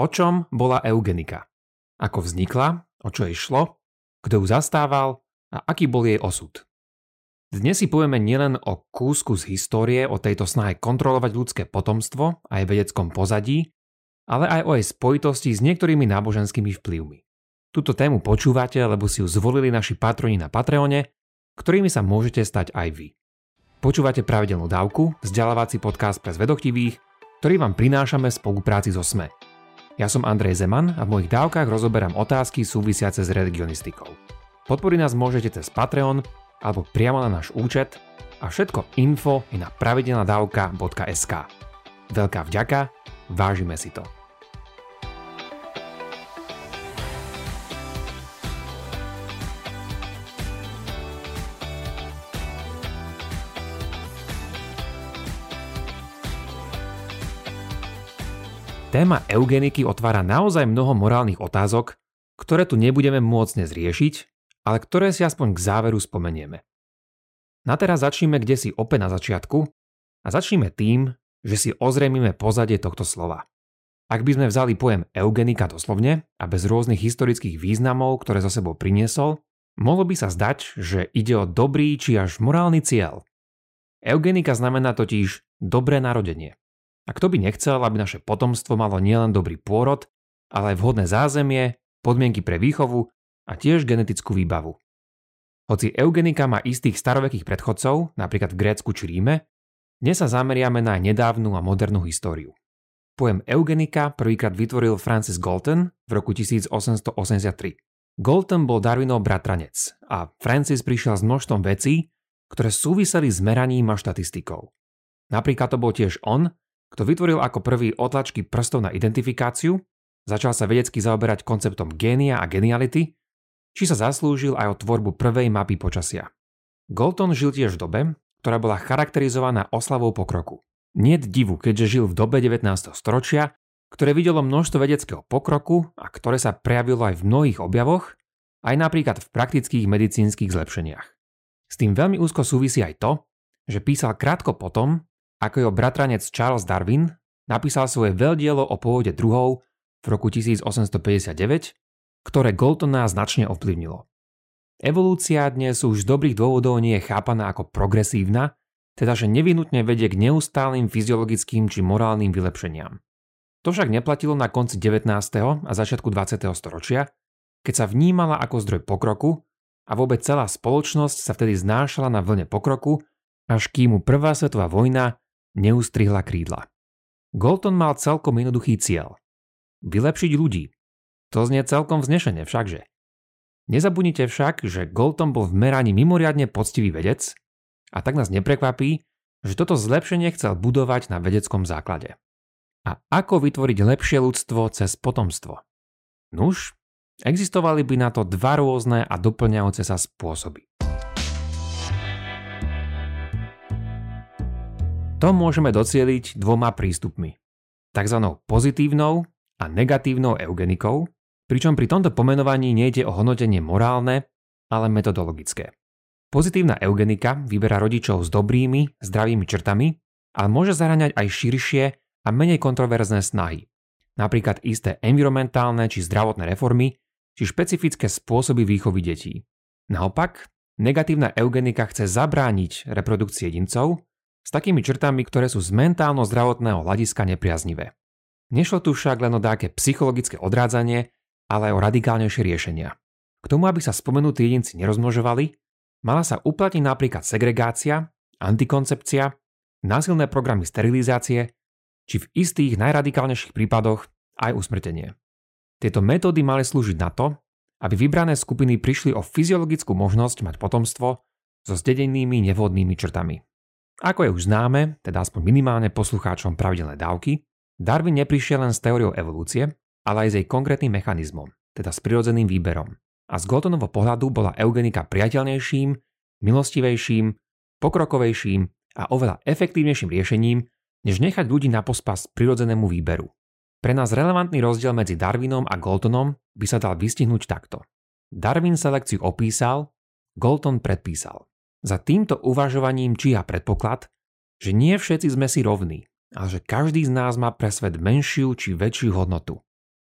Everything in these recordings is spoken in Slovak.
O čom bola eugenika? Ako vznikla? O čo jej šlo? Kto ju zastával? A aký bol jej osud? Dnes si povieme nielen o kúsku z histórie, o tejto snahe kontrolovať ľudské potomstvo aj vedeckom pozadí, ale aj o jej spojitosti s niektorými náboženskými vplyvmi. Túto tému počúvate, lebo si ju zvolili naši patroni na Patreone, ktorými sa môžete stať aj vy. Počúvate pravidelnú dávku, vzdelávací podcast pre zvedoktivých, ktorý vám prinášame v spolupráci so SME. Ja som Andrej Zeman a v mojich dávkach rozoberám otázky súvisiace s religionistikou. Podporiť nás môžete cez Patreon alebo priamo na náš účet a všetko info je na pravidelnadavka.sk. Veľká vďaka, vážime si to. Téma eugeniky otvára naozaj mnoho morálnych otázok, ktoré tu nebudeme môcť dnes riešiť, ale ktoré si aspoň k záveru spomenieme. Na teraz začneme kde si opäť na začiatku a začneme tým, že si ozrejmime pozadie tohto slova. Ak by sme vzali pojem eugenika doslovne a bez rôznych historických významov, ktoré za sebou priniesol, mohlo by sa zdať, že ide o dobrý či až morálny cieľ. Eugenika znamená totiž dobré narodenie. A kto by nechcel, aby naše potomstvo malo nielen dobrý pôrod, ale aj vhodné zázemie, podmienky pre výchovu a tiež genetickú výbavu. Hoci eugenika má istých starovekých predchodcov, napríklad v Grécku či Ríme, dnes sa zameriame na nedávnu a modernú históriu. Pojem eugenika prvýkrát vytvoril Francis Galton v roku 1883. Galton bol Darwinov bratranec a Francis prišiel s množstvom vecí, ktoré súviseli s meraním a štatistikou. Napríklad to bol tiež on, kto vytvoril ako prvý otlačky prstov na identifikáciu, začal sa vedecky zaoberať konceptom génia a geniality, či sa zaslúžil aj o tvorbu prvej mapy počasia. Galton žil tiež v dobe, ktorá bola charakterizovaná oslavou pokroku. Nie divu, keďže žil v dobe 19. storočia, ktoré videlo množstvo vedeckého pokroku a ktoré sa prejavilo aj v mnohých objavoch, aj napríklad v praktických medicínskych zlepšeniach. S tým veľmi úzko súvisí aj to, že písal krátko potom, ako jeho bratranec Charles Darwin napísal svoje veľdielo o pôvode druhov v roku 1859, ktoré Galtona značne ovplyvnilo. Evolúcia dnes už z dobrých dôvodov nie je chápaná ako progresívna, teda že nevinutne vedie k neustálým fyziologickým či morálnym vylepšeniam. To však neplatilo na konci 19. a začiatku 20. storočia, keď sa vnímala ako zdroj pokroku a vôbec celá spoločnosť sa vtedy znášala na vlne pokroku, až kým mu prvá svetová vojna neustrihla krídla. Galton mal celkom jednoduchý cieľ. Vylepšiť ľudí. To znie celkom vznešene všakže. Nezabudnite však, že Galton bol v meraní mimoriadne poctivý vedec a tak nás neprekvapí, že toto zlepšenie chcel budovať na vedeckom základe. A ako vytvoriť lepšie ľudstvo cez potomstvo? Nuž, existovali by na to dva rôzne a doplňajúce sa spôsoby. To môžeme docieliť dvoma prístupmi. Takzvanou pozitívnou a negatívnou eugenikou, pričom pri tomto pomenovaní nejde o hodnotenie morálne, ale metodologické. Pozitívna eugenika vyberá rodičov s dobrými, zdravými črtami, ale môže zaraňať aj širšie a menej kontroverzné snahy. Napríklad isté environmentálne či zdravotné reformy, či špecifické spôsoby výchovy detí. Naopak, negatívna eugenika chce zabrániť reprodukcii jedincov s takými črtami, ktoré sú z mentálno-zdravotného hľadiska nepriaznivé. Nešlo tu však len o dáke psychologické odrádzanie, ale aj o radikálnejšie riešenia. K tomu, aby sa spomenutí jedinci nerozmnožovali, mala sa uplatniť napríklad segregácia, antikoncepcia, násilné programy sterilizácie, či v istých najradikálnejších prípadoch aj usmrtenie. Tieto metódy mali slúžiť na to, aby vybrané skupiny prišli o fyziologickú možnosť mať potomstvo so zdedenými nevhodnými črtami. Ako je už známe, teda aspoň minimálne poslucháčom pravidelné dávky, Darwin neprišiel len s teóriou evolúcie, ale aj s jej konkrétnym mechanizmom, teda s prirodzeným výberom. A z Galtonovho pohľadu bola eugenika priateľnejším, milostivejším, pokrokovejším a oveľa efektívnejším riešením, než nechať ľudí na pospas prirodzenému výberu. Pre nás relevantný rozdiel medzi Darwinom a Galtonom by sa dal vystihnúť takto. Darwin selekciu opísal, Galton predpísal. Za týmto uvažovaním číha predpoklad, že nie všetci sme si rovní, ale že každý z nás má pre svet menšiu či väčšiu hodnotu.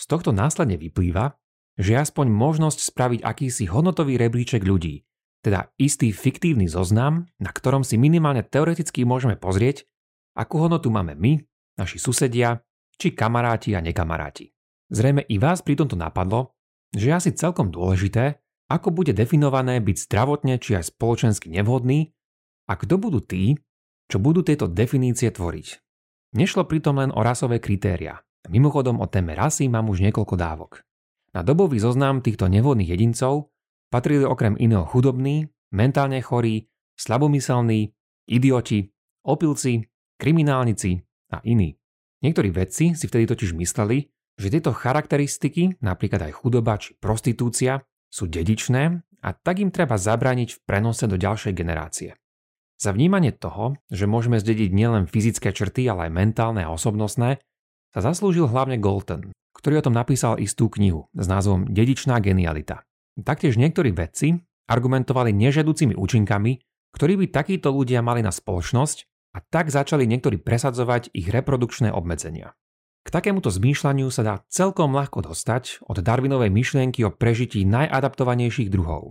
Z tohto následne vyplýva, že aspoň možnosť spraviť akýsi hodnotový rebríček ľudí, teda istý fiktívny zoznam, na ktorom si minimálne teoreticky môžeme pozrieť, akú hodnotu máme my, naši susedia, či kamaráti a nekamaráti. Zrejme i vás pri tomto napadlo, že je asi celkom dôležité, ako bude definované byť zdravotne či aj spoločensky nevhodný a kto budú tí, čo budú tieto definície tvoriť. Nešlo pritom len o rasové kritéria. Mimochodom o téme rasy mám už niekoľko dávok. Na dobový zoznam týchto nevhodných jedincov patrili okrem iného chudobní, mentálne chorí, slabomyselní, idioti, opilci, kriminálnici a iní. Niektorí vedci si vtedy totiž mysleli, že tieto charakteristiky, napríklad aj chudoba či prostitúcia, sú dedičné a tak im treba zabrániť v prenose do ďalšej generácie. Za vnímanie toho, že môžeme zdediť nielen fyzické črty, ale aj mentálne a osobnostné, sa zaslúžil hlavne Galton, ktorý o tom napísal istú knihu s názvom Dedičná genialita. Taktiež niektorí vedci argumentovali nežedúcimi účinkami, ktorí by takíto ľudia mali na spoločnosť a tak začali niektorí presadzovať ich reprodukčné obmedzenia. K takémuto zmýšľaniu sa dá celkom ľahko dostať od Darwinovej myšlienky o prežití najadaptovanejších druhov.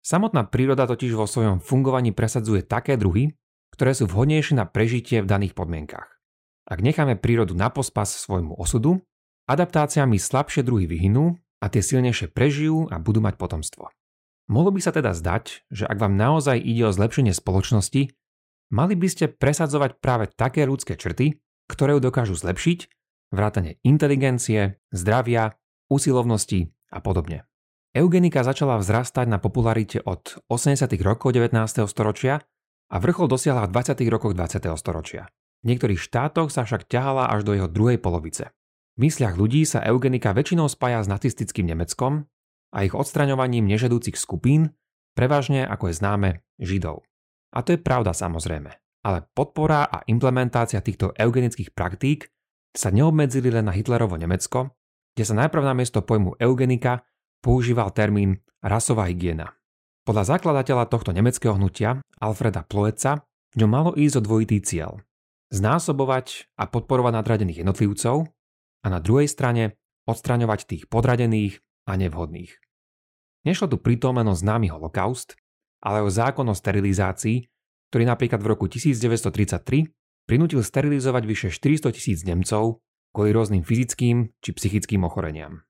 Samotná príroda totiž vo svojom fungovaní presadzuje také druhy, ktoré sú vhodnejšie na prežitie v daných podmienkach. Ak necháme prírodu na pospas svojmu osudu, adaptáciami slabšie druhy vyhynú a tie silnejšie prežijú a budú mať potomstvo. Mohlo by sa teda zdať, že ak vám naozaj ide o zlepšenie spoločnosti, mali by ste presadzovať práve také ľudské črty, ktoré ju dokážu zlepšiť, vrátane inteligencie, zdravia, usilovnosti a podobne. Eugenika začala vzrastať na popularite od 80. rokov 19. storočia a vrchol dosiahla v 20. rokoch 20. storočia. V niektorých štátoch sa však ťahala až do jeho druhej polovice. V mysliach ľudí sa eugenika väčšinou spája s nacistickým Nemeckom a ich odstraňovaním nežedúcich skupín, prevažne ako je známe Židov. A to je pravda samozrejme, ale podpora a implementácia týchto eugenických praktík sa neobmedzili len na Hitlerovo Nemecko, kde sa najprv na miesto pojmu eugenika používal termín rasová hygiena. Podľa zakladateľa tohto nemeckého hnutia, Alfreda Ploeca, v ňom malo ísť o dvojitý cieľ – znásobovať a podporovať nadradených jednotlivcov a na druhej strane odstraňovať tých podradených a nevhodných. Nešlo tu pritom len o známy holokaust, ale o zákon o sterilizácii, ktorý napríklad v roku 1933 prinútil sterilizovať vyše 400 tisíc Nemcov kvôli rôznym fyzickým či psychickým ochoreniam.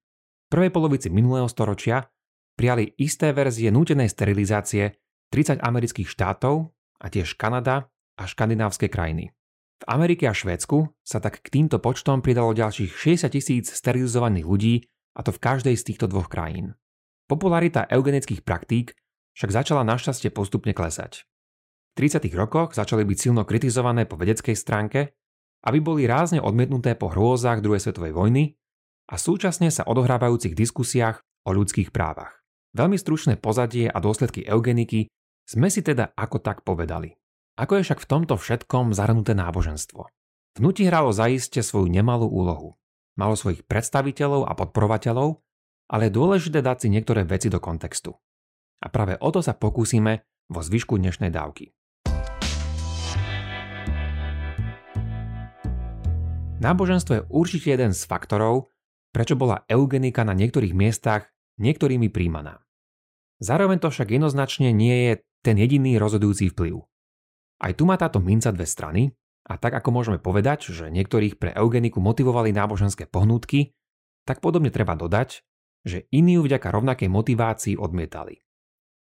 V prvej polovici minulého storočia prijali isté verzie nútenej sterilizácie 30 amerických štátov a tiež Kanada a škandinávske krajiny. V Amerike a Švédsku sa tak k týmto počtom pridalo ďalších 60 tisíc sterilizovaných ľudí, a to v každej z týchto dvoch krajín. Popularita eugenických praktík však začala našťastie postupne klesať. V 30. rokoch začali byť silno kritizované po vedeckej stránke, aby boli rázne odmietnuté po hrôzach druhej svetovej vojny a súčasne sa odohrávajúcich diskusiách o ľudských právach. Veľmi stručné pozadie a dôsledky eugeniky sme si teda ako tak povedali. Ako je však v tomto všetkom zahrnuté náboženstvo? Vnutí hralo zaiste svoju nemalú úlohu. Malo svojich predstaviteľov a podporovateľov, ale je dôležité dať si niektoré veci do kontextu. A práve o to sa pokúsime vo zvyšku dnešnej dávky. Náboženstvo je určite jeden z faktorov, prečo bola eugenika na niektorých miestach niektorými príjmaná. Zároveň to však jednoznačne nie je ten jediný rozhodujúci vplyv. Aj tu má táto minca dve strany a tak ako môžeme povedať, že niektorých pre eugeniku motivovali náboženské pohnútky, tak podobne treba dodať, že iní ju vďaka rovnakej motivácii odmietali.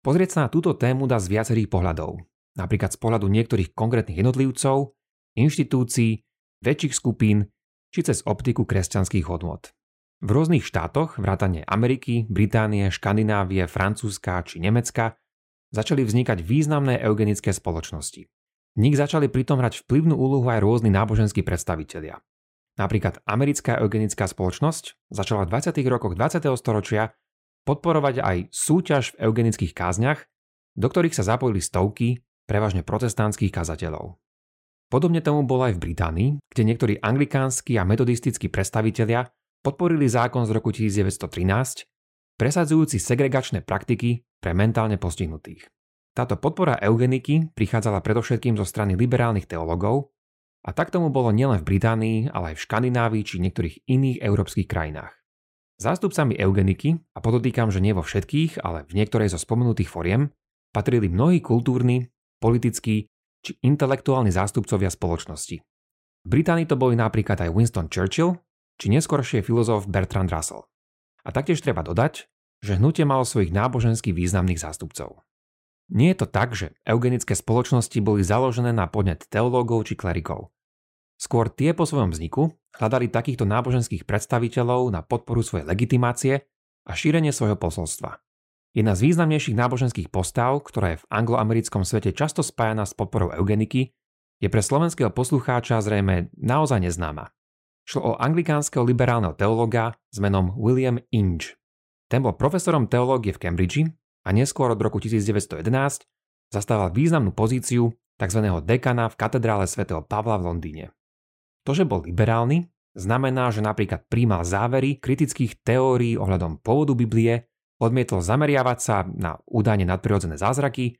Pozrieť sa na túto tému dá z viacerých pohľadov, napríklad z pohľadu niektorých konkrétnych jednotlivcov, inštitúcií, väčších skupín či cez optiku kresťanských hodnot. V rôznych štátoch, vrátane Ameriky, Británie, Škandinávie, Francúzska či Nemecka, začali vznikať významné eugenické spoločnosti. V nich začali pritom hrať vplyvnú úlohu aj rôzni náboženskí predstavitelia. Napríklad americká eugenická spoločnosť začala v 20. rokoch 20. storočia podporovať aj súťaž v eugenických kázniach, do ktorých sa zapojili stovky prevažne protestantských kazateľov. Podobne tomu bolo aj v Británii, kde niektorí anglikánsky a metodistickí predstavitelia podporili zákon z roku 1913, presadzujúci segregačné praktiky pre mentálne postihnutých. Táto podpora eugeniky prichádzala predovšetkým zo strany liberálnych teologov a tak tomu bolo nielen v Británii, ale aj v Škandinávii či niektorých iných európskych krajinách. Zástupcami eugeniky, a podotýkam, že nie vo všetkých, ale v niektorej zo spomenutých foriem, patrili mnohí kultúrni, politickí či intelektuálni zástupcovia spoločnosti. V Británii to boli napríklad aj Winston Churchill, či neskôršie filozof Bertrand Russell. A taktiež treba dodať, že hnutie malo svojich nábožensky významných zástupcov. Nie je to tak, že eugenické spoločnosti boli založené na podnet teológov či klerikov. Skôr tie po svojom vzniku hľadali takýchto náboženských predstaviteľov na podporu svojej legitimácie a šírenie svojho posolstva. Jedna z významnejších náboženských postav, ktorá je v angloamerickom svete často spájana s podporou eugeniky, je pre slovenského poslucháča zrejme naozaj neznáma. Šlo o anglikánskeho liberálneho teológa s menom William Inge. Ten bol profesorom teológie v Cambridge a neskôr od roku 1911 zastával významnú pozíciu tzv. dekana v katedrále svätého Pavla v Londýne. To, že bol liberálny, znamená, že napríklad príjmal závery kritických teórií ohľadom pôvodu Biblie, odmietol zameriavať sa na údajne nadprirodzené zázraky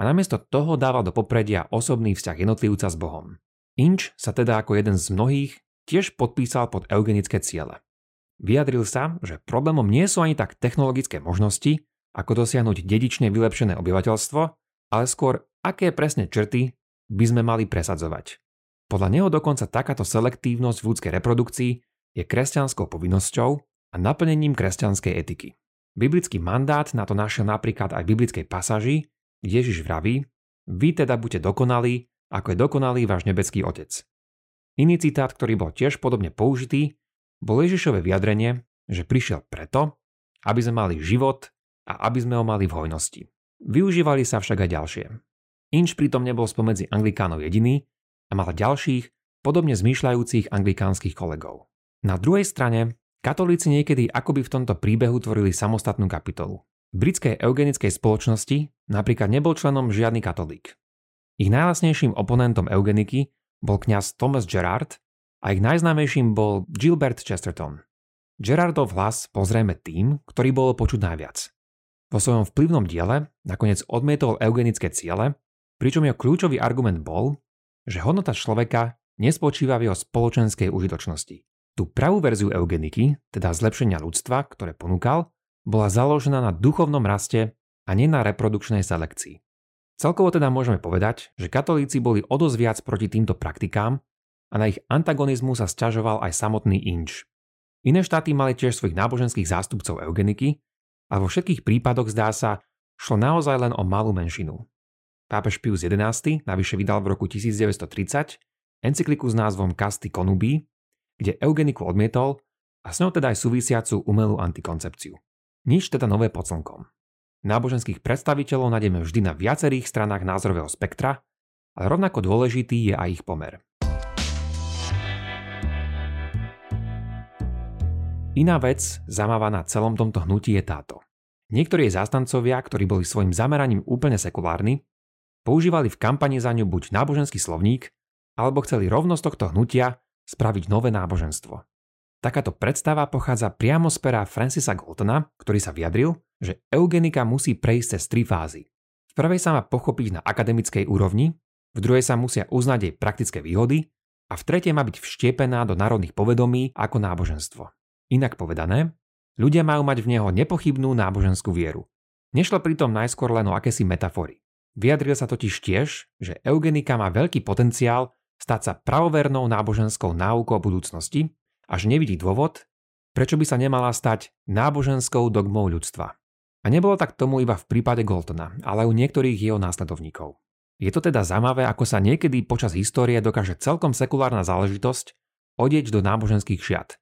a namiesto toho dával do popredia osobný vzťah jednotlivca s Bohom. Inč sa teda ako jeden z mnohých tiež podpísal pod eugenické ciele. Vyjadril sa, že problémom nie sú ani tak technologické možnosti, ako dosiahnuť dedične vylepšené obyvateľstvo, ale skôr aké presne črty by sme mali presadzovať. Podľa neho dokonca takáto selektívnosť v ľudskej reprodukcii je kresťanskou povinnosťou a naplnením kresťanskej etiky. Biblický mandát na to našiel napríklad aj v biblickej pasaži, kde Ježiš vraví, vy teda buďte dokonalí, ako je dokonalý váš nebeský otec. Iný citát, ktorý bol tiež podobne použitý, bol Ježišové vyjadrenie, že prišiel preto, aby sme mali život a aby sme ho mali v hojnosti. Využívali sa však aj ďalšie. Inč pritom nebol spomedzi anglikánov jediný, a mal ďalších, podobne zmýšľajúcich anglikánskych kolegov. Na druhej strane, katolíci niekedy akoby v tomto príbehu tvorili samostatnú kapitolu. V britskej eugenickej spoločnosti napríklad nebol členom žiadny katolík. Ich najlasnejším oponentom eugeniky bol kňaz Thomas Gerard a ich najznámejším bol Gilbert Chesterton. Gerardov hlas pozrieme tým, ktorý bolo počuť najviac. Vo svojom vplyvnom diele nakoniec odmietol eugenické ciele, pričom jeho kľúčový argument bol, že hodnota človeka nespočíva v jeho spoločenskej užitočnosti. Tú pravú verziu eugeniky, teda zlepšenia ľudstva, ktoré ponúkal, bola založená na duchovnom raste a nie na reprodukčnej selekcii. Celkovo teda môžeme povedať, že katolíci boli o dosť viac proti týmto praktikám a na ich antagonizmu sa sťažoval aj samotný Inč. Iné štáty mali tiež svojich náboženských zástupcov eugeniky, a vo všetkých prípadoch zdá sa, šlo naozaj len o malú menšinu. Pápež Pius XI navyše vydal v roku 1930 encykliku s názvom Casty Conubi, kde eugeniku odmietol a s ňou teda aj súvisiacu umelú antikoncepciu. Nič teda nové pod slnkom. Náboženských predstaviteľov nájdeme vždy na viacerých stranách názorového spektra, ale rovnako dôležitý je aj ich pomer. Iná vec, zamáva na celom tomto hnutí je táto. Niektorí jej zástancovia, ktorí boli svojim zameraním úplne sekulárni, Používali v kampani za ňu buď náboženský slovník, alebo chceli rovnosť tohto hnutia spraviť nové náboženstvo. Takáto predstava pochádza priamo z pera Francisa Galtona, ktorý sa vyjadril, že eugenika musí prejsť cez tri fázy. V prvej sa má pochopiť na akademickej úrovni, v druhej sa musia uznať jej praktické výhody a v tretej má byť vštiepená do národných povedomí ako náboženstvo. Inak povedané, ľudia majú mať v neho nepochybnú náboženskú vieru. Nešlo pritom najskôr len o akési metafory. Vyjadril sa totiž tiež, že eugenika má veľký potenciál stať sa pravovernou náboženskou náukou budúcnosti, až nevidí dôvod, prečo by sa nemala stať náboženskou dogmou ľudstva. A nebolo tak tomu iba v prípade Goltona, ale u niektorých jeho následovníkov. Je to teda zaujímavé, ako sa niekedy počas histórie dokáže celkom sekulárna záležitosť odieť do náboženských šiat.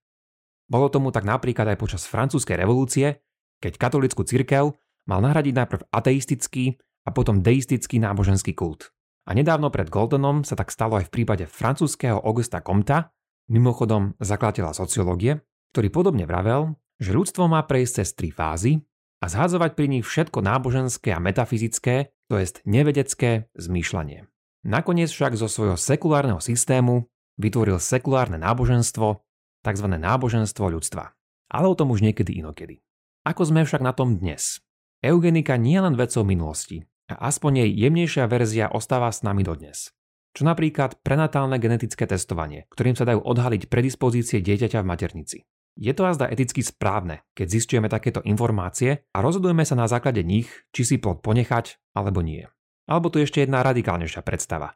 Bolo tomu tak napríklad aj počas francúzskej revolúcie, keď katolickú cirkev mal nahradiť najprv ateistický a potom deistický náboženský kult. A nedávno pred Goldenom sa tak stalo aj v prípade francúzského Augusta Comta, mimochodom zakladateľa sociológie, ktorý podobne vravel, že ľudstvo má prejsť cez tri fázy a zhadzovať pri nich všetko náboženské a metafyzické, to jest nevedecké zmýšľanie. Nakoniec však zo svojho sekulárneho systému vytvoril sekulárne náboženstvo, tzv. náboženstvo ľudstva. Ale o tom už niekedy inokedy. Ako sme však na tom dnes? Eugenika nie len vecou minulosti a aspoň jej jemnejšia verzia ostáva s nami dodnes. Čo napríklad prenatálne genetické testovanie, ktorým sa dajú odhaliť predispozície dieťaťa v maternici. Je to azda eticky správne, keď zistujeme takéto informácie a rozhodujeme sa na základe nich, či si plod ponechať alebo nie. Alebo tu ešte jedna radikálnejšia predstava.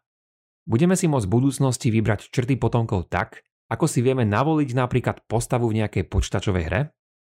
Budeme si môcť v budúcnosti vybrať črty potomkov tak, ako si vieme navoliť napríklad postavu v nejakej počítačovej hre?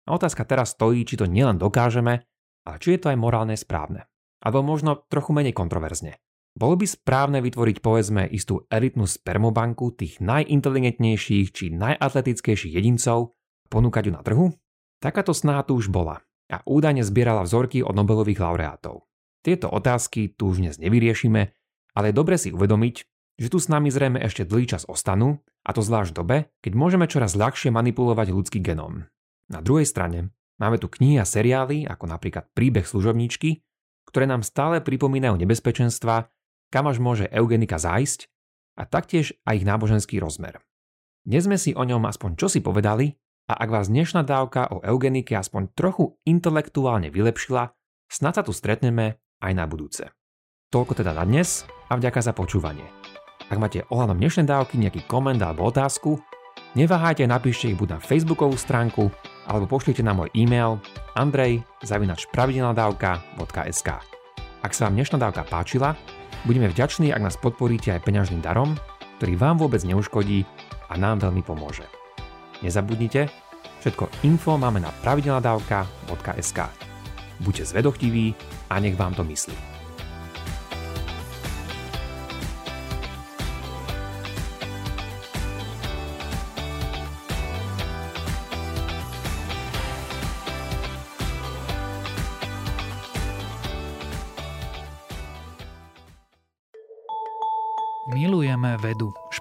A otázka teraz stojí, či to nielen dokážeme, ale či je to aj morálne správne. Alebo možno trochu menej kontroverzne. Bolo by správne vytvoriť povedzme istú elitnú spermobanku tých najinteligentnejších či najatletickejších jedincov a ponúkať ju na trhu? Takáto snaha tu už bola a údajne zbierala vzorky od Nobelových laureátov. Tieto otázky tu už dnes nevyriešime, ale je dobre si uvedomiť, že tu s nami zrejme ešte dlhý čas ostanú, a to zvlášť v dobe, keď môžeme čoraz ľahšie manipulovať ľudský genom. Na druhej strane máme tu knihy a seriály, ako napríklad Príbeh služobníčky, ktoré nám stále pripomínajú nebezpečenstva, kam až môže eugenika zájsť a taktiež aj ich náboženský rozmer. Dnes sme si o ňom aspoň čosi povedali a ak vás dnešná dávka o eugenike aspoň trochu intelektuálne vylepšila, snad sa tu stretneme aj na budúce. Toľko teda na dnes a vďaka za počúvanie. Ak máte ohľadom dnešnej dávky nejaký koment alebo otázku, neváhajte napíšte ich buď na facebookovú stránku alebo pošlite na môj e-mail andrej.pravidelnadavka.sk Ak sa vám dnešná dávka páčila, budeme vďační, ak nás podporíte aj peňažným darom, ktorý vám vôbec neuškodí a nám veľmi pomôže. Nezabudnite, všetko info máme na pravidelnadavka.sk Buďte zvedochtiví a nech vám to myslí.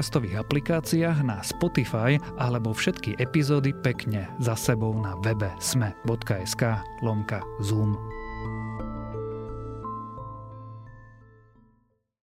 podcastových aplikáciách na Spotify alebo všetky epizódy pekne za sebou na webe sme.sk lomka Zoom.